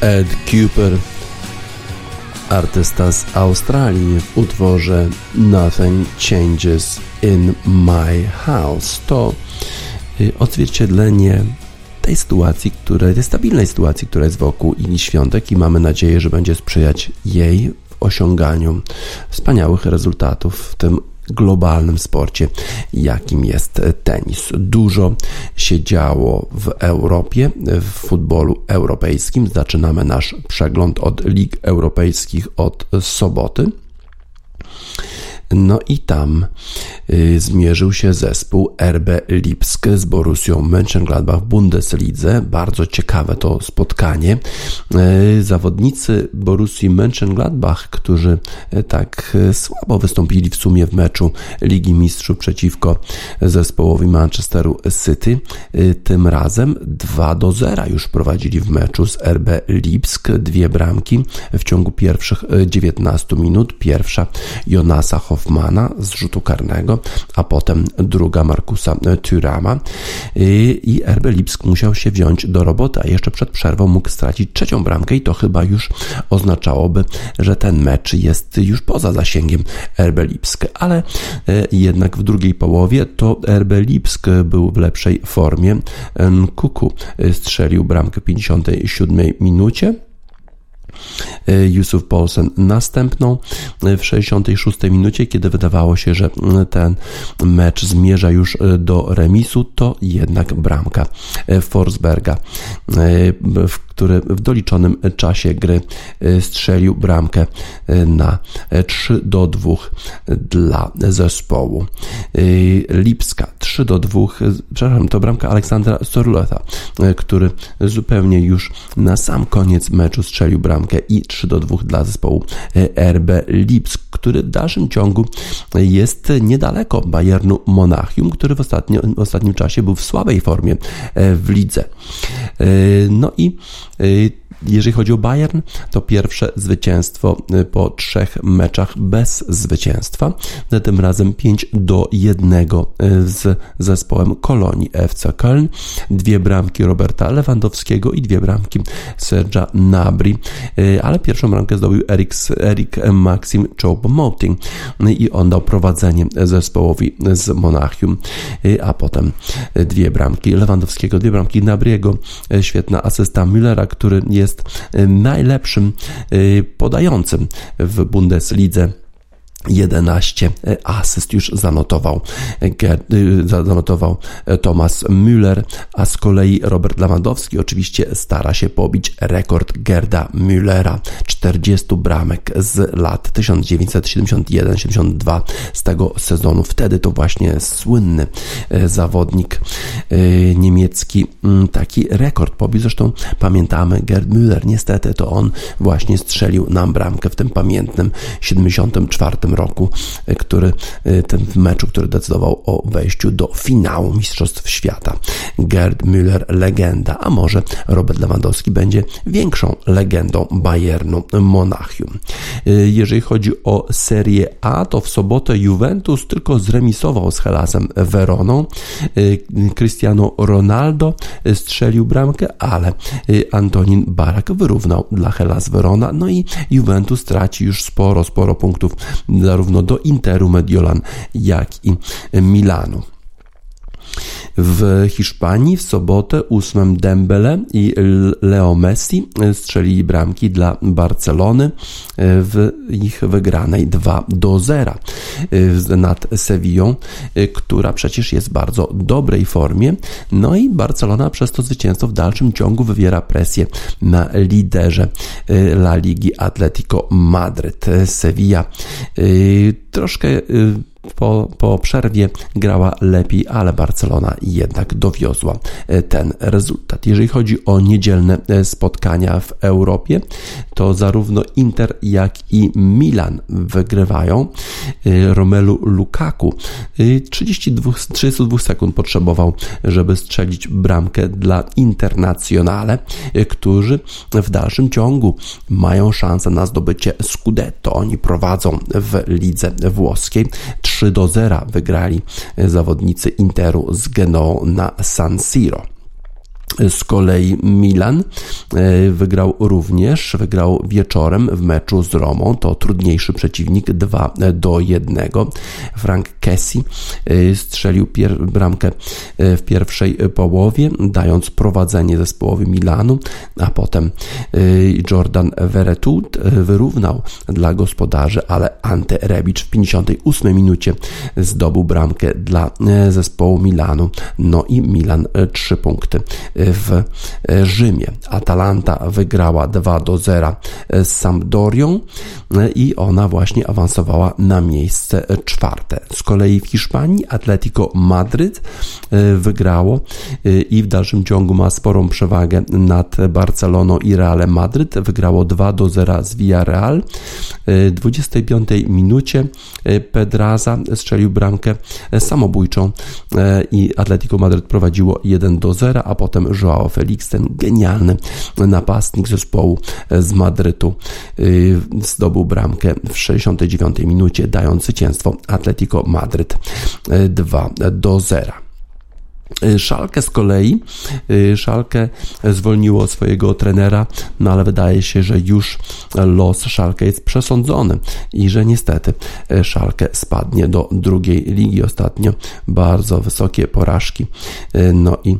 Ed Cooper, artysta z Australii w utworze Nothing Changes in My House. To y, odzwierciedlenie tej sytuacji, której, tej stabilnej sytuacji, która jest wokół Igi Świątek i mamy nadzieję, że będzie sprzyjać jej w osiąganiu wspaniałych rezultatów w tym globalnym sporcie, jakim jest tenis. Dużo się działo w Europie, w futbolu europejskim. Zaczynamy nasz przegląd od lig europejskich od soboty. No i tam y, zmierzył się zespół RB Lipsk z Borussią Mönchengladbach w Bundeslidze. Bardzo ciekawe to spotkanie. Y, zawodnicy Borussii Mönchengladbach, którzy y, tak słabo wystąpili w sumie w meczu Ligi Mistrzów przeciwko zespołowi Manchesteru City, tym razem 2 do 0 już prowadzili w meczu z RB Lipsk. Dwie bramki w ciągu pierwszych 19 minut. Pierwsza Jonasa Hoffmana Hoffmana z rzutu karnego, a potem druga Markusa Thürama i RB Lipsk musiał się wziąć do roboty, a jeszcze przed przerwą mógł stracić trzecią bramkę i to chyba już oznaczałoby, że ten mecz jest już poza zasięgiem RB Lipsk, ale jednak w drugiej połowie to RB Lipsk był w lepszej formie. Kuku strzelił bramkę w 57 minucie. Yusuf Paulsen następną w 66 minucie, kiedy wydawało się, że ten mecz zmierza już do remisu, to jednak bramka Forsberga, w który w doliczonym czasie gry y, strzelił bramkę y, na 3 do 2 dla zespołu. Lipska 3 do 2, przepraszam, to bramka Aleksandra Sorlota, który zupełnie już na sam koniec meczu strzelił bramkę i 3 do 2 dla zespołu RB Lipsk, który w dalszym ciągu jest niedaleko Bayernu Monachium, który w, ostatnio, w ostatnim czasie był w słabej formie w lidze. No i jeżeli chodzi o Bayern, to pierwsze zwycięstwo po trzech meczach bez zwycięstwa. Tym razem 5 do 1 y, z zespołem Kolonii FC Köln. Dwie bramki Roberta Lewandowskiego i dwie bramki Sergia Nabri. Ale pierwszą bramkę zdobył Erik, Erik Maxim Choupo-Moting i on dał prowadzenie zespołowi z Monachium. A potem dwie bramki Lewandowskiego, dwie bramki Nabriego. Świetna asysta Müllera, który jest najlepszym y, podającym w Bundeslidze 11 asyst już zanotował, y, zanotował Thomas Müller, a z kolei Robert Lewandowski oczywiście stara się pobić rekord Gerda Müllera 40 bramek z lat 1971-72 z tego sezonu. Wtedy to właśnie słynny zawodnik niemiecki mm, taki rekord pobił. Zresztą pamiętamy Gerd Müller, niestety to on właśnie strzelił nam bramkę w tym pamiętnym 74 roku, e, który e, ten meczu, który decydował o wejściu do finału Mistrzostw Świata. Gerd Müller legenda, a może Robert Lewandowski będzie większą legendą Bayernu Monachium. E, jeżeli chodzi o Serię A, to w sobotę Juventus tylko zremisował z Helasem Veroną. Cristiano Ronaldo strzelił bramkę, ale Antonin Barak wyrównał dla Helas Verona. No i Juventus traci już sporo, sporo punktów zarówno do Interu Mediolan, jak i Milanu. W Hiszpanii w sobotę ósmym Dembele i Leo Messi strzelili bramki dla Barcelony w ich wygranej 2 do 0 nad Sevillą, która przecież jest w bardzo dobrej formie. No i Barcelona przez to zwycięstwo w dalszym ciągu wywiera presję na liderze La Ligi Atletico Madryt. Sevilla troszkę po, po przerwie grała lepiej, ale Barcelona jednak dowiozła e, ten rezultat. Jeżeli chodzi o niedzielne e, spotkania w Europie, to zarówno Inter, jak i Milan wygrywają. E, Romelu Lukaku 32, 32 sekund potrzebował, żeby strzelić bramkę dla Internacjonale, którzy w dalszym ciągu mają szansę na zdobycie Scudetto. Oni prowadzą w lidze włoskiej 3 do 0 wygrali zawodnicy Interu z Genoą na San Siro. Z kolei Milan e, wygrał również, wygrał wieczorem w meczu z Romą, to trudniejszy przeciwnik 2 do 1. Frank Kessi e, strzelił bramkę e, w pierwszej połowie, dając prowadzenie zespołowi Milanu, a potem Jordan Veretut wyrównał dla gospodarzy, ale Ante Rebic w 58 minucie zdobył bramkę dla zespołu Milanu. No i Milan 3 punkty w e, Rzymie. Atalanta wygrała 2 do 0 z Sampdorią e, i ona właśnie awansowała na miejsce czwarte. Z kolei w Hiszpanii Atletico Madryt e, wygrało i w dalszym ciągu ma sporą przewagę nad Barceloną i Realem Madryt. Wygrało 2 do 0 z Villarreal. W 25 minucie Pedraza strzelił bramkę samobójczą i Atletico Madryt prowadziło 1 do 0, a potem Joao Felix, ten genialny napastnik zespołu z Madrytu, zdobył bramkę w 69 minucie, dając zwycięstwo Atletico Madryt 2 do 0. Y, Szalkę z kolei, y, Szalkę zwolniło swojego trenera, no ale wydaje się, że już los Szalkę jest przesądzony i że niestety y, Szalkę spadnie do drugiej ligi ostatnio. Bardzo wysokie porażki. No i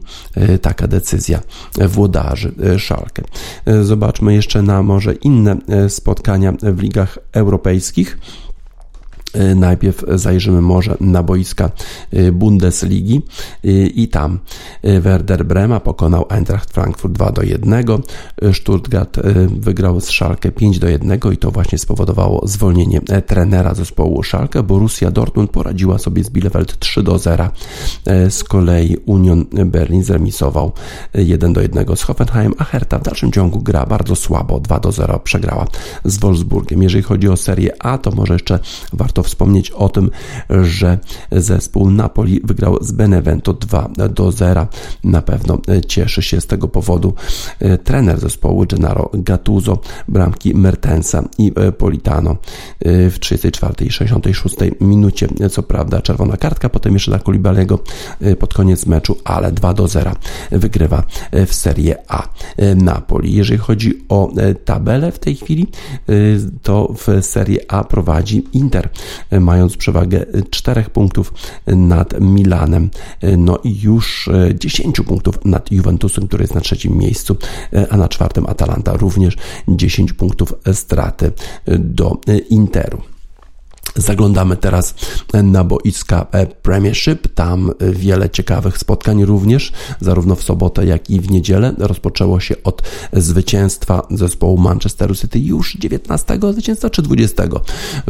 taka decyzja włodarzy Szalkę. Zobaczmy jeszcze na może inne spotkania w ligach europejskich. E, najpierw zajrzymy może na boiska e, Bundesligi e, i tam Werder Brema pokonał Eintracht Frankfurt 2 do 1, Stuttgart wygrał z Schalke 5 do 1 i to właśnie spowodowało zwolnienie trenera zespołu Schalke. Borussia Dortmund poradziła sobie z Bielefeld 3 do 0. Z kolei Union Berlin zremisował 1 do 1 z Hoffenheim, a Hertha w dalszym ciągu gra bardzo słabo 2 do 0 przegrała z Wolfsburgiem. Jeżeli chodzi o Serię A, to może jeszcze warto warto wspomnieć o tym, że zespół Napoli wygrał z Benevento 2 do 0. Na pewno cieszy się z tego powodu e, trener zespołu Gennaro Gattuso, bramki Mertensa i e, Politano e, w 34 i 66 minucie. Co prawda czerwona kartka, potem jeszcze dla Koulibalego pod koniec meczu, ale 2 do 0 wygrywa w Serie A Napoli. Jeżeli chodzi o tabelę w tej chwili, to w Serie A prowadzi Inter mając przewagę 4 punktów nad Milanem, no i już 10 punktów nad Juventusem, który jest na trzecim miejscu, a na czwartym Atalanta również 10 punktów straty do Interu. Zaglądamy teraz na boiska Premiership. Tam wiele ciekawych spotkań również, zarówno w sobotę, jak i w niedzielę. Rozpoczęło się od zwycięstwa zespołu Manchesteru City już 19 zwycięstwa czy 20.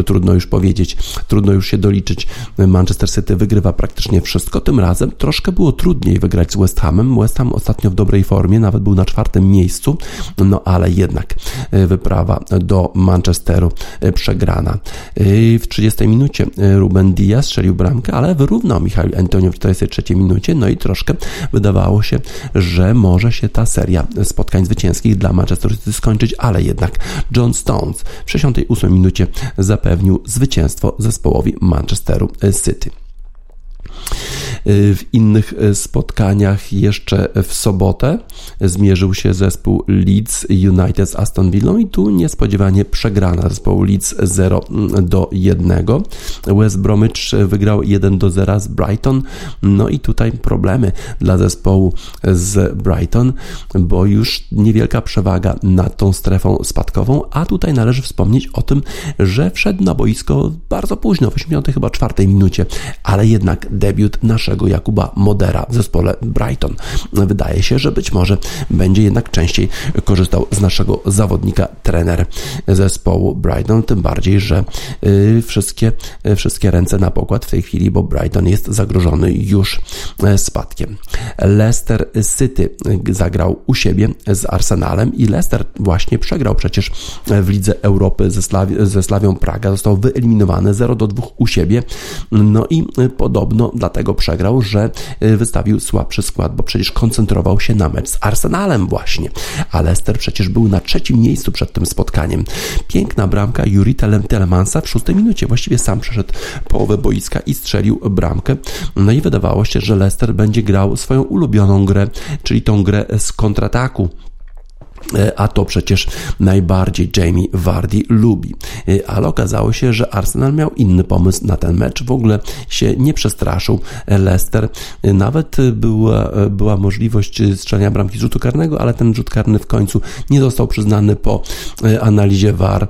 Trudno już powiedzieć, trudno już się doliczyć. Manchester City wygrywa praktycznie wszystko. Tym razem troszkę było trudniej wygrać z West Hamem. West Ham ostatnio w dobrej formie, nawet był na czwartym miejscu, no ale jednak wyprawa do Manchesteru przegrana. W 30 minucie e, Ruben Diaz strzelił bramkę, ale wyrównał Michał Antonio w 43 minucie, no i troszkę wydawało się, że może się ta seria spotkań zwycięskich dla Manchester City skończyć, ale jednak John Stones w 68 minucie zapewnił zwycięstwo zespołowi Manchesteru City. Y, w innych y, spotkaniach jeszcze w sobotę zmierzył się zespół Leeds United z Aston Villa i tu niespodziewanie przegrana zespołu Leeds 0 mm, do 1. West Bromwich wygrał 1 do 0 z Brighton. No i tutaj problemy dla zespołu z Brighton, bo już niewielka przewaga nad tą strefą spadkową, a tutaj należy wspomnieć o tym, że wszedł na boisko bardzo późno, w 84 chyba czwartej minucie, ale jednak debiut naszego Jakuba Modera w zespole Brighton. Wydaje się, że być może będzie jednak częściej korzystał z naszego zawodnika, trener zespołu Brighton, tym bardziej, że y, wszystkie, y, wszystkie ręce na pokład w tej chwili, bo Brighton jest zagrożony już y, spadkiem. Leicester City zagrał u siebie z Arsenalem i Leicester właśnie przegrał przecież w Lidze Europy ze, Slawi ze Slawią Praga, został wyeliminowany 0 do 2 u siebie, no i podobno dlatego przegrał, że y, wystawił słabszy skład, bo przecież koncentrował się na mecz z Arsenalem właśnie. A Leicester przecież był na trzecim miejscu przed tym spotkaniem. Piękna bramka Juri Telemansa w szóstej minucie. Właściwie sam przeszedł połowę boiska i strzelił bramkę. No i wydawało się, że Leicester będzie grał swoją ulubioną grę, czyli tą grę z kontrataku a to przecież najbardziej Jamie Vardy lubi. E, ale okazało się, że Arsenal miał inny pomysł na ten mecz. W ogóle się nie przestraszył Leicester. E, nawet była, była możliwość strzelania bramki z rzutu karnego, ale ten rzut karny w końcu nie został przyznany po analizie VAR,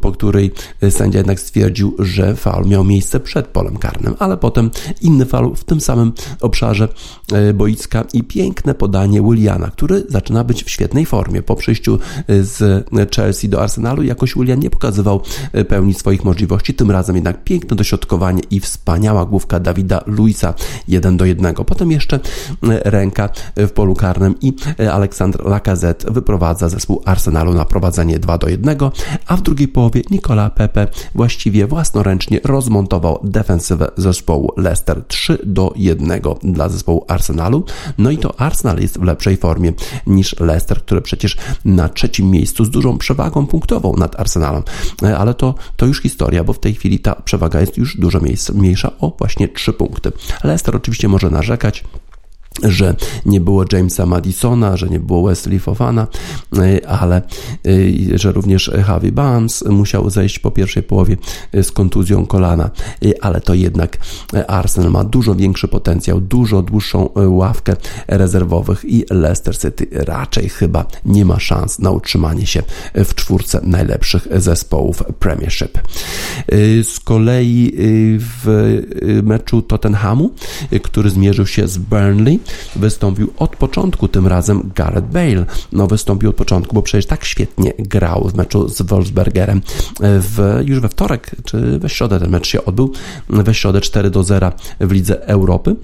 po której sędzia jednak stwierdził, że faul miał miejsce przed polem karnym, ale potem inny faul w tym samym obszarze boiska i piękne podanie Williana, który zaczyna być w świetnej formie formie. Po przyjściu z Chelsea do Arsenalu jakoś Willian nie pokazywał pełni swoich możliwości, tym razem jednak piękne dośrodkowanie i wspaniała główka Dawida Luisa 1 do 1. Potem jeszcze ręka w polu karnym i Aleksander Lacazette wyprowadza zespół Arsenalu na prowadzenie 2 do 1, a w drugiej połowie Nicola Pepe właściwie własnoręcznie rozmontował defensywę zespołu Leicester 3 do 1 dla zespołu Arsenalu. No i to Arsenal jest w lepszej formie niż Leicester, który przecież na trzecim miejscu z dużą przewagą punktową nad Arsenalem. Ale to, to już historia, bo w tej chwili ta przewaga jest już dużo mniejsza o właśnie 3 punkty. Leicester oczywiście może narzekać, że nie było Jamesa Madisona, że nie było Wesley Fofana, e, ale e, że również Javi Barnes musiał zejść po pierwszej połowie e, z kontuzją kolana, ale to jednak Arsenal ma dużo większy potencjał, dużo dłuższą ławkę rezerwowych i Leicester City raczej chyba nie ma szans na utrzymanie się w czwórce najlepszych zespołów Premiership. Z kolei w meczu Tottenhamu, który zmierzył się z Burnley, wystąpił od początku, tym razem Gareth Bale. No wystąpił od początku, bo przecież tak świetnie grał w meczu z Wolfsbergerem. W, już we wtorek, czy we środę ten mecz się odbył, we środę 4 do 0 w Lidze Europy.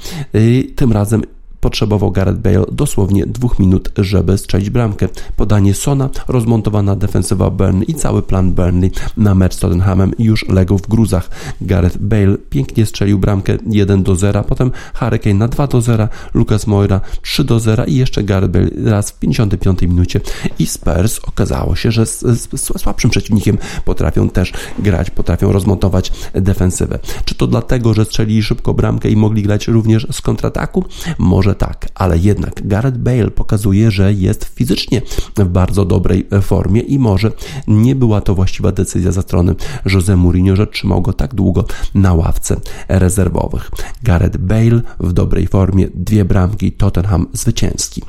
Tym razem Potrzebował Gareth Bale dosłownie dwóch minut, żeby strzelić bramkę. Podanie Sona, rozmontowana defensywa Burnley i cały plan Burnley na mecz z Tottenhamem już legł w gruzach. Gareth Bale pięknie strzelił bramkę 1 do 0, potem Harry Kane na 2 do 0, Lucas Moira 3 do 0 i jeszcze Gareth Bale raz w 55 minucie i Spurs okazało się, że z, z, z słabszym przeciwnikiem potrafią też grać, potrafią rozmontować defensywę. Czy to dlatego, że strzelili szybko bramkę i mogli grać również z kontrataku? Może tak, ale jednak Gareth Bale pokazuje, że jest fizycznie w bardzo dobrej formie i może nie była to właściwa decyzja ze strony Jose Mourinho, że trzymał go tak długo na ławce rezerwowych. Gareth Bale w dobrej formie, dwie bramki, Tottenham zwycięski.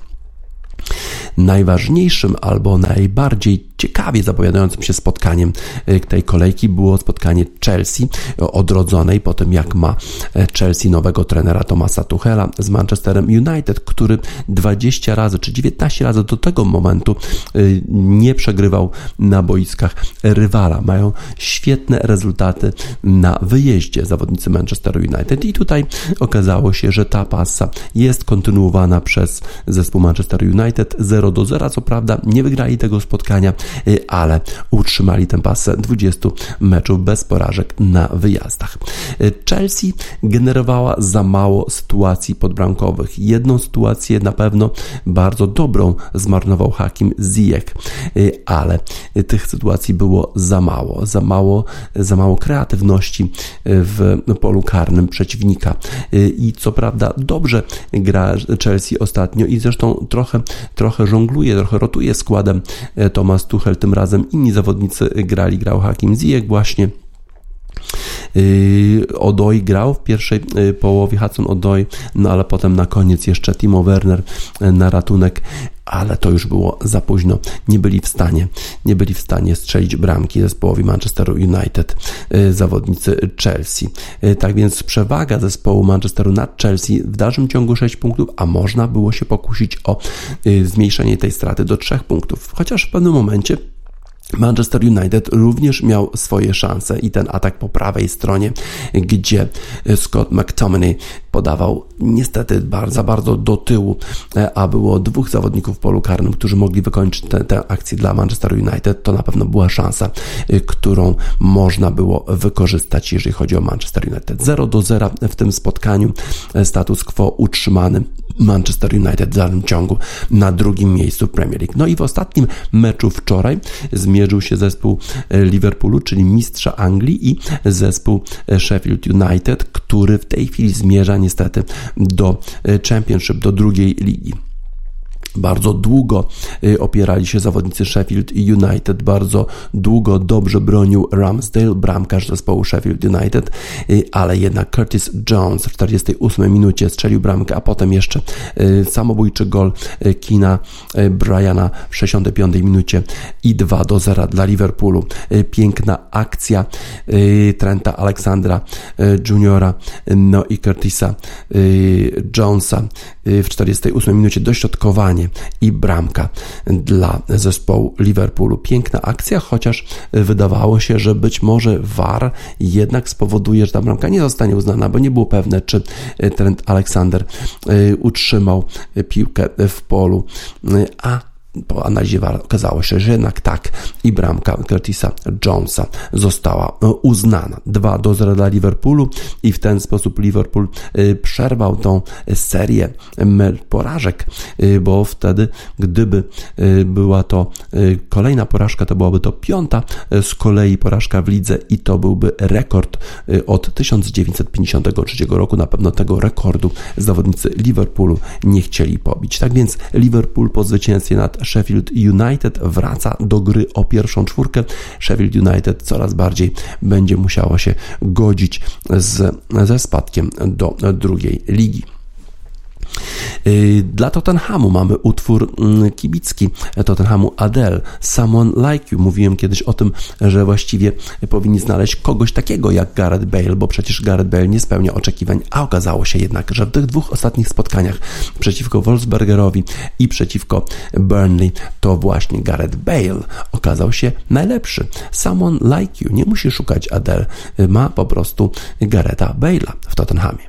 Najważniejszym albo najbardziej ciekawie zapowiadającym się spotkaniem e, tej kolejki było spotkanie Chelsea odrodzonej po tym jak ma e, Chelsea nowego trenera Tomasa Tuchela z Manchesterem United, który 20 razy czy 19 razy do tego momentu nie przegrywał na boiskach rywala. Mają świetne rezultaty na wyjeździe zawodnicy Manchester United i tutaj okazało się, że ta pasa jest kontynuowana przez zespół Manchester United 0 do 0. Co prawda nie wygrali tego spotkania, Y, ale utrzymali tę pasę 20 meczów bez porażek na wyjazdach. Y, Chelsea generowała za mało sytuacji podbramkowych. Jedną sytuację na pewno bardzo dobrą zmarnował Hakim Ziyech, y, ale tych sytuacji było za mało, za mało, za mało kreatywności w polu karnym przeciwnika. I co prawda dobrze gra Chelsea ostatnio i zresztą trochę, trochę żongluje, trochę rotuje składem Thomas Tuchel Tuchel, tym razem inni zawodnicy grali, grał Hakim Ziyech właśnie. Yy, Odoi grał w pierwszej yy, połowie, Hudson Odoi, no ale potem na koniec jeszcze Timo Werner yy, na ratunek ale to już było za późno. Nie byli w stanie, nie byli w stanie strzelić bramki zespołowi Manchesteru United, zawodnicy Chelsea. Tak więc przewaga zespołu Manchesteru nad Chelsea w dalszym ciągu 6 punktów, a można było się pokusić o zmniejszenie tej straty do 3 punktów. Chociaż w pewnym momencie Manchester United również miał swoje szanse i ten atak po prawej stronie, gdzie Scott McTominay podawał niestety bardzo, bardzo do tyłu, e, a było dwóch zawodników w polu karnym, którzy mogli wykończyć tę akcję dla Manchester United, to na pewno była szansa, e, którą można było wykorzystać, jeżeli chodzi o Manchester United. 0 do 0 w tym spotkaniu, e, status quo utrzymany. Manchester United w dalszym ciągu na drugim miejscu Premier League. No i w ostatnim meczu wczoraj zmierzył się zespół Liverpoolu, czyli mistrza Anglii i zespół Sheffield United, który w tej chwili zmierza niestety do e, Championship, do drugiej ligi. Bardzo długo y, opierali się zawodnicy Sheffield United, bardzo długo dobrze bronił Ramsdale, bramkarz zespołu Sheffield United, y, ale jednak Curtis Jones w 48 minucie strzelił bramkę, a potem jeszcze y, samobójczy gol Kina Briana w 65 minucie i 2 do 0 dla Liverpoolu. Piękna akcja Trenta Aleksandra Juniora no i Curtisa Jonesa w 48 minucie dośrodkowanie uznanie i bramka dla zespołu Liverpoolu. Piękna akcja, chociaż wydawało się, że być może VAR jednak spowoduje, że ta bramka nie zostanie uznana, bo nie było pewne, czy Trent Alexander utrzymał piłkę w polu, a po analizie okazało się, że jednak tak i bramka Curtisa Jonesa została e, uznana. 2 do 0 dla Liverpoolu i w ten sposób Liverpool e, przerwał tą serię porażek, e, bo wtedy gdyby była to kolejna porażka, to byłaby to piąta z kolei porażka w lidze i to byłby rekord od 1953 roku. Na pewno tego rekordu zawodnicy Liverpoolu nie chcieli pobić. Tak więc Liverpool po zwycięstwie nad Sheffield United wraca do gry o pierwszą czwórkę. Sheffield United coraz bardziej będzie musiało się godzić z, ze spadkiem do drugiej ligi. Y, dla Tottenhamu mamy utwór mm, kibicki Tottenhamu Adele, Someone Like You. Mówiłem kiedyś o tym, że właściwie powinni znaleźć kogoś takiego jak Gareth Bale, bo przecież Gareth Bale nie spełnia oczekiwań, a okazało się jednak, że w tych dwóch ostatnich spotkaniach przeciwko Wolfsbergerowi i przeciwko Burnley to właśnie Gareth Bale okazał się najlepszy. Someone Like You. Nie musi szukać Adele, ma po prostu Garetha Bale'a w Tottenhamie.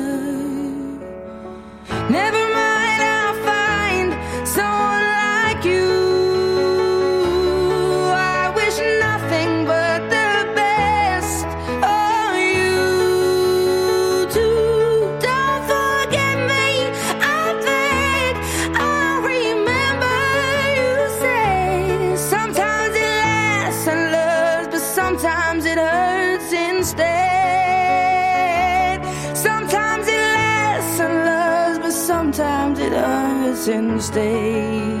since day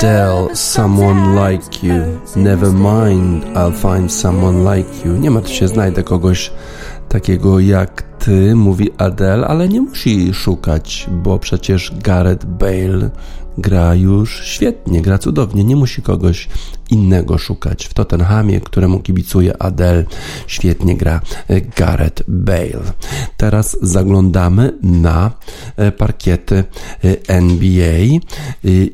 Adele, someone like you. Never mind, I'll find someone like you. Nie martw się, znajdę kogoś takiego jak ty, mówi Adele, ale nie musi szukać, bo przecież Gareth Bale gra już świetnie, gra cudownie, nie musi kogoś innego szukać. W Tottenhamie, któremu kibicuje Adele, świetnie gra e, Gareth Bale. Teraz zaglądamy na e, parkiety e, NBA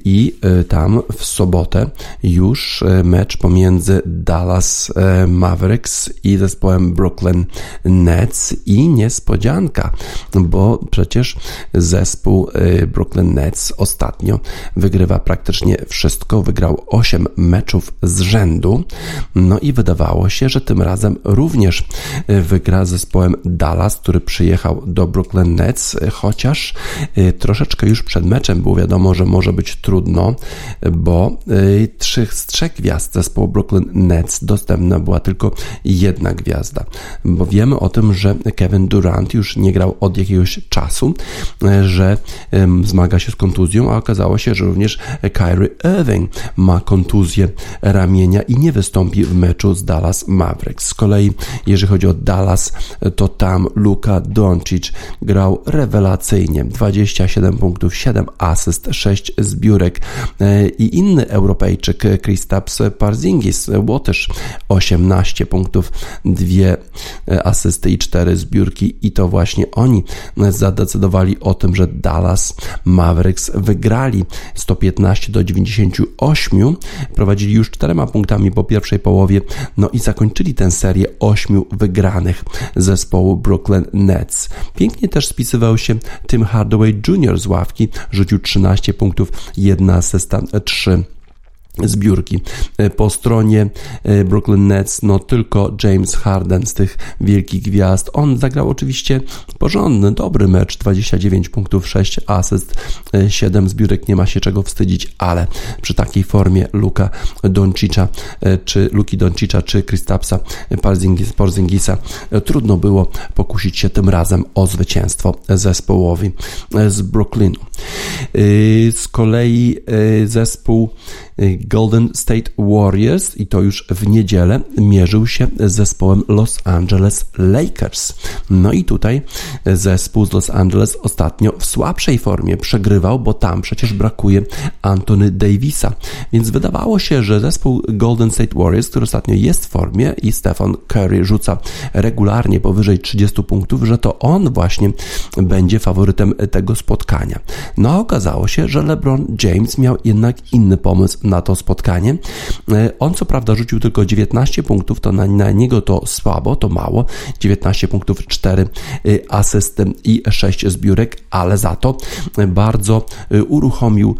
i tam w sobotę już mecz pomiędzy Dallas Mavericks i zespołem Brooklyn Nets i niespodzianka, bo przecież zespół Brooklyn Nets ostatnio wygrywa praktycznie wszystko, wygrał 8 meczów z rzędu. No i wydawało się, że tym razem również e, wygra z zespołem Dallas, który przyjechał do Brooklyn Nets, e, chociaż e, troszeczkę już przed meczem było wiadomo, że może być trudno, bo trzech z trzech gwiazd zespołu Brooklyn Nets dostępna była tylko jedna gwiazda, bo wiemy o tym, że Kevin Durant już nie grał od jakiegoś czasu, że zmaga się z kontuzją, a okazało się, że również Kyrie Irving ma kontuzję ramienia i nie wystąpi w meczu z Dallas Mavericks. Z kolei, jeżeli chodzi o Dallas, to tam Luka Doncic grał rewelacyjnie. 27 punktów, 7 asyst, 6 zbiórek e, i inny Europejczyk Kristaps Parzingis też 18 punktów, 2 e, asysty i 4 zbiórki i to właśnie oni zadecydowali o tym, że Dallas Mavericks wygrali 115 do 98, prowadzili już czterema punktami po pierwszej połowie, no i zakończyli tę serię ośmiu wygranych zespołu Brooklyn Nets. Pięknie też spisywał się Tim Hardaway Jr. z ławki, rzucił 13 punktów, jedna asysta, 3 zbiórki. E, po stronie e, Brooklyn Nets, no tylko James Harden z tych wielkich gwiazd. On zagrał oczywiście porządny, dobry mecz, 29 punktów, 6 asyst, 7 e, zbiórek, nie ma się czego wstydzić, ale przy takiej formie Luka Doncicza, czy Luki Doncicza, czy Kristapsa Porzingis, Porzingisa, trudno było pokusić się tym razem o zwycięstwo zespołowi z Brooklynu. Z kolei zespół Golden State Warriors i to już w niedzielę mierzył się z zespołem Los Angeles Lakers. No i tutaj zespół z Los Angeles ostatnio w słabszej formie przegrywał, bo tam przecież brakuje Anthony Davisa. Więc wydawało się, że zespół Golden State Warriors, który ostatnio jest w formie i Stephen Curry rzuca regularnie powyżej 30 punktów, że to on właśnie będzie faworytem tego spotkania. No okazało się, że LeBron James miał jednak inny pomysł na to spotkanie. E, on co prawda rzucił tylko 19 punktów, to na, na niego to słabo, to mało. 19 punktów, 4 e, asysty i 6 zbiórek, ale za to bardzo e, uruchomił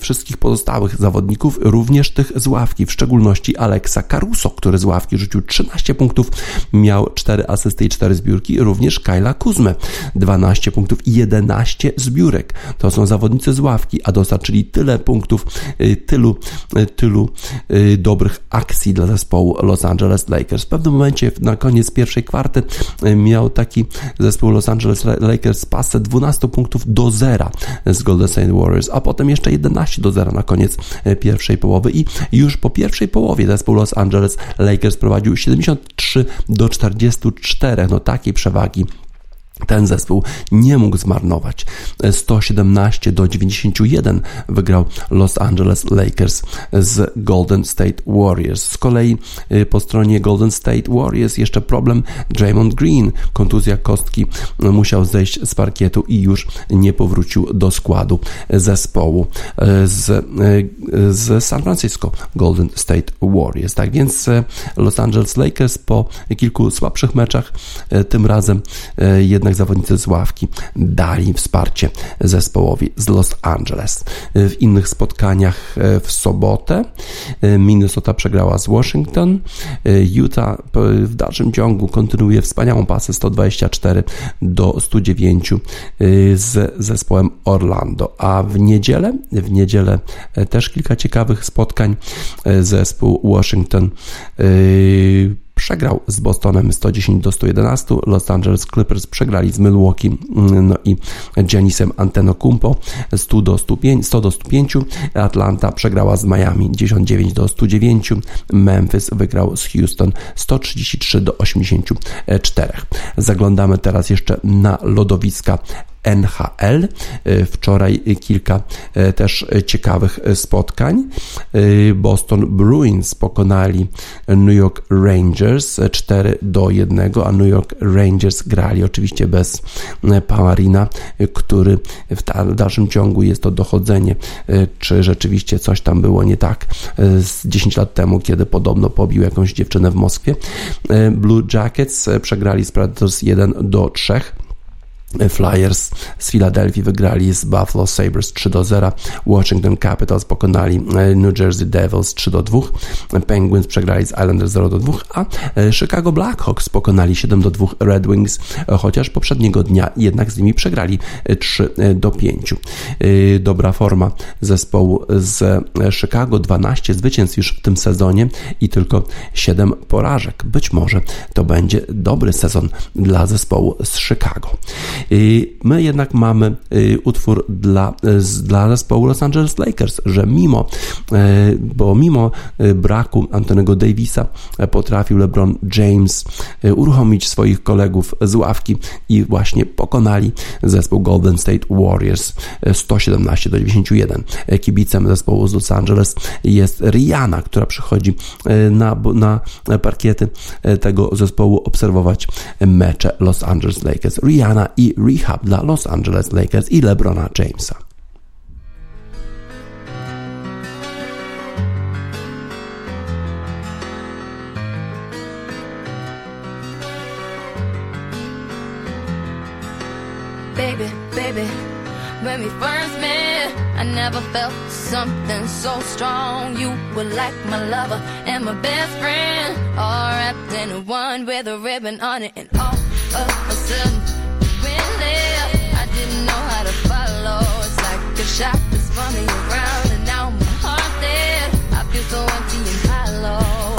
wszystkich pozostałych zawodników, również tych z ławki, w szczególności Alexa Caruso, który z ławki rzucił 13 punktów, miał 4 asysty i 4 zbiórki, również Kyla Kuzmę 12 punktów i 11 zbiórek. To są zawodnicy z ławki, a dostarczyli tyle punktów, tylu tylu, tylu y, dobrych akcji dla zespołu Los Angeles Lakers. W pewnym momencie na koniec pierwszej kwarty y, miał taki zespół Los Angeles Lakers pasę 12 punktów do zera z Golden State Warriors, a potem jeszcze 11 do zera na koniec pierwszej połowy i już po pierwszej połowie zespół Los Angeles Lakers prowadził 73 do 44, no takiej przewagi ten zespół nie mógł zmarnować. 117 do 91 wygrał Los Angeles Lakers z Golden State Warriors. Z kolei y, po stronie Golden State Warriors jeszcze problem Draymond Green. Kontuzja kostki y, musiał zejść z parkietu i już nie powrócił do składu zespołu y, z, z San Francisco Golden State Warriors. Tak więc Los Angeles Lakers po kilku słabszych meczach tym razem jednak jednak zawodnicy z ławki dali wsparcie zespołowi z Los Angeles. W innych spotkaniach e, w sobotę e, Minnesota przegrała z Washington, e, Utah w dalszym ciągu kontynuuje wspaniałą pasę 124 do 109 z zespołem Orlando, a w niedzielę, w niedzielę też kilka ciekawych spotkań zespół Washington przegrał z Bostonem 110 do 111, Los Angeles Clippers przegrali z Milwaukee no i Janisem Antetokounmpo 100 do 105, 100 do 105, Atlanta przegrała z Miami 99 do 109, Memphis wygrał z Houston 133 do 84. Zaglądamy teraz jeszcze na lodowiska NHL. E, wczoraj kilka e, też ciekawych spotkań. E, Boston Bruins pokonali New York Rangers 4 do 1, a New York Rangers grali oczywiście bez Pamarina, który w dalszym ciągu jest to dochodzenie, czy rzeczywiście coś tam było nie tak z 10 lat temu, kiedy podobno pobił jakąś dziewczynę w Moskwie. Blue Jackets przegrali z Predators 1 do 3. Flyers z Filadelfii wygrali z Buffalo Sabres 3 do 0. Washington Capitals pokonali e, New Jersey Devils 3 do 2. Penguins przegrali z Islanders 0 do 2, a e, Chicago Blackhawks pokonali 7 do 2 Red Wings, e, chociaż poprzedniego dnia jednak z nimi przegrali 3 do 5. Dobra forma zespołu z Chicago, 12 zwycięstw już w tym sezonie i tylko 7 porażek. Być może to będzie dobry sezon dla zespołu z Chicago. My jednak mamy y, utwór dla, dla zespołu Los Angeles Lakers, że mimo, y, bo mimo y, braku Antonego Davisa potrafił LeBron James uruchomić swoich kolegów z ławki i właśnie pokonali zespół Golden State Warriors 117 do 91. Kibicem zespołu z Los Angeles jest Rihanna, która przychodzi na, na parkiety tego zespołu obserwować mecze Los Angeles Lakers. Rihanna i rehab dla Los Angeles Lakers i LeBrona Jamesa. Baby, baby, when we first met, I never felt something so strong. You were like my lover and my best friend, all wrapped in one with a ribbon on it, and all of a sudden I didn't know how to follow. It's like spun around, and now my heart's dead. I feel so empty and hollow.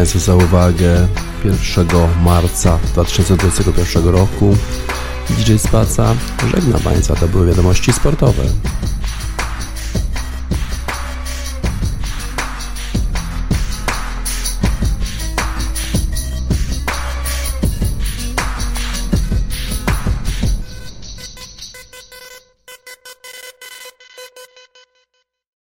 Państwu za uwagę 1 marca 2021 roku. DJ Spaca żegna Państwa, to były wiadomości sportowe.